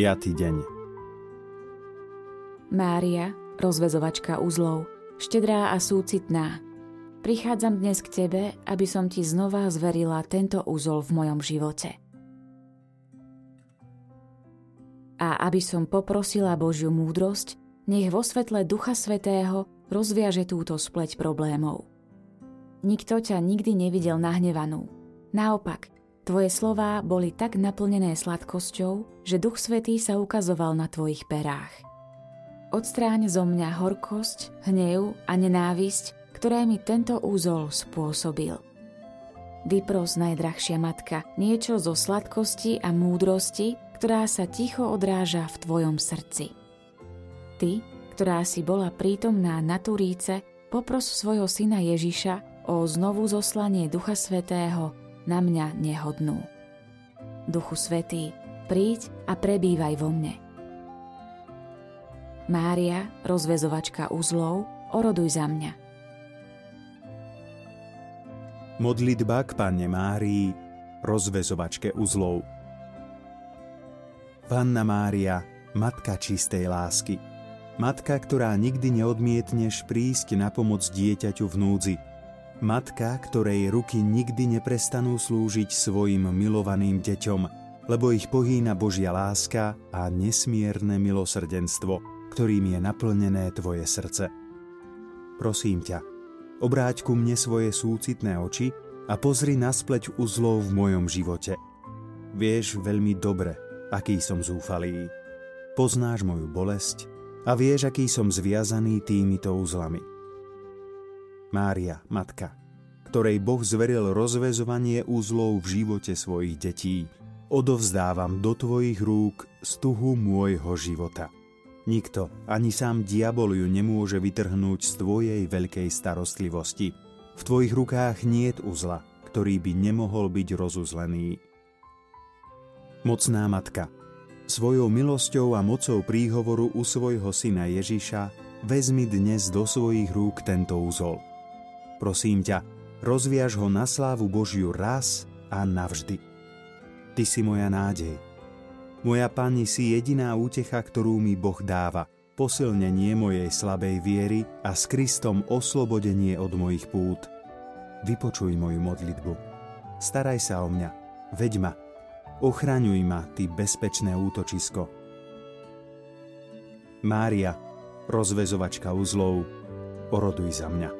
5. deň Mária, rozvezovačka uzlov, štedrá a súcitná, prichádzam dnes k Tebe, aby som Ti znova zverila tento úzol v mojom živote. A aby som poprosila Božiu múdrosť, nech vo svetle Ducha Svetého rozviaže túto spleť problémov. Nikto ťa nikdy nevidel nahnevanú. Naopak, tvoje slová boli tak naplnené sladkosťou, že Duch Svetý sa ukazoval na tvojich perách. Odstráň zo mňa horkosť, hnev a nenávisť, ktoré mi tento úzol spôsobil. Vypros, najdrahšia matka, niečo zo sladkosti a múdrosti, ktorá sa ticho odráža v tvojom srdci. Ty, ktorá si bola prítomná na Turíce, popros svojho syna Ježiša o znovu zoslanie Ducha Svetého na mňa nehodnú. Duchu Svetý, príď a prebývaj vo mne. Mária, rozvezovačka uzlov, oroduj za mňa. Modlitba k Panne Márii, rozvezovačke uzlov. Panna Mária, Matka čistej lásky. Matka, ktorá nikdy neodmietneš prísť na pomoc dieťaťu v núdzi. Matka, ktorej ruky nikdy neprestanú slúžiť svojim milovaným deťom, lebo ich pohýna Božia láska a nesmierne milosrdenstvo ktorým je naplnené tvoje srdce. Prosím ťa, obráť ku mne svoje súcitné oči a pozri na spleť uzlov v mojom živote. Vieš veľmi dobre, aký som zúfalý. Poznáš moju bolesť a vieš, aký som zviazaný týmito uzlami. Mária, matka, ktorej Boh zveril rozvezovanie úzlov v živote svojich detí, odovzdávam do tvojich rúk stuhu môjho života. Nikto, ani sám diabol ju nemôže vytrhnúť z tvojej veľkej starostlivosti. V tvojich rukách niet uzla, ktorý by nemohol byť rozuzlený. Mocná matka, svojou milosťou a mocou príhovoru u svojho syna Ježiša vezmi dnes do svojich rúk tento úzol. Prosím ťa, rozviaž ho na slávu Božiu raz a navždy. Ty si moja nádej, moja Pani si jediná útecha, ktorú mi Boh dáva, posilnenie mojej slabej viery a s Kristom oslobodenie od mojich pút. Vypočuj moju modlitbu. Staraj sa o mňa, veď ma, ochraňuj ma, ty bezpečné útočisko. Mária, rozvezovačka uzlov, oroduj za mňa.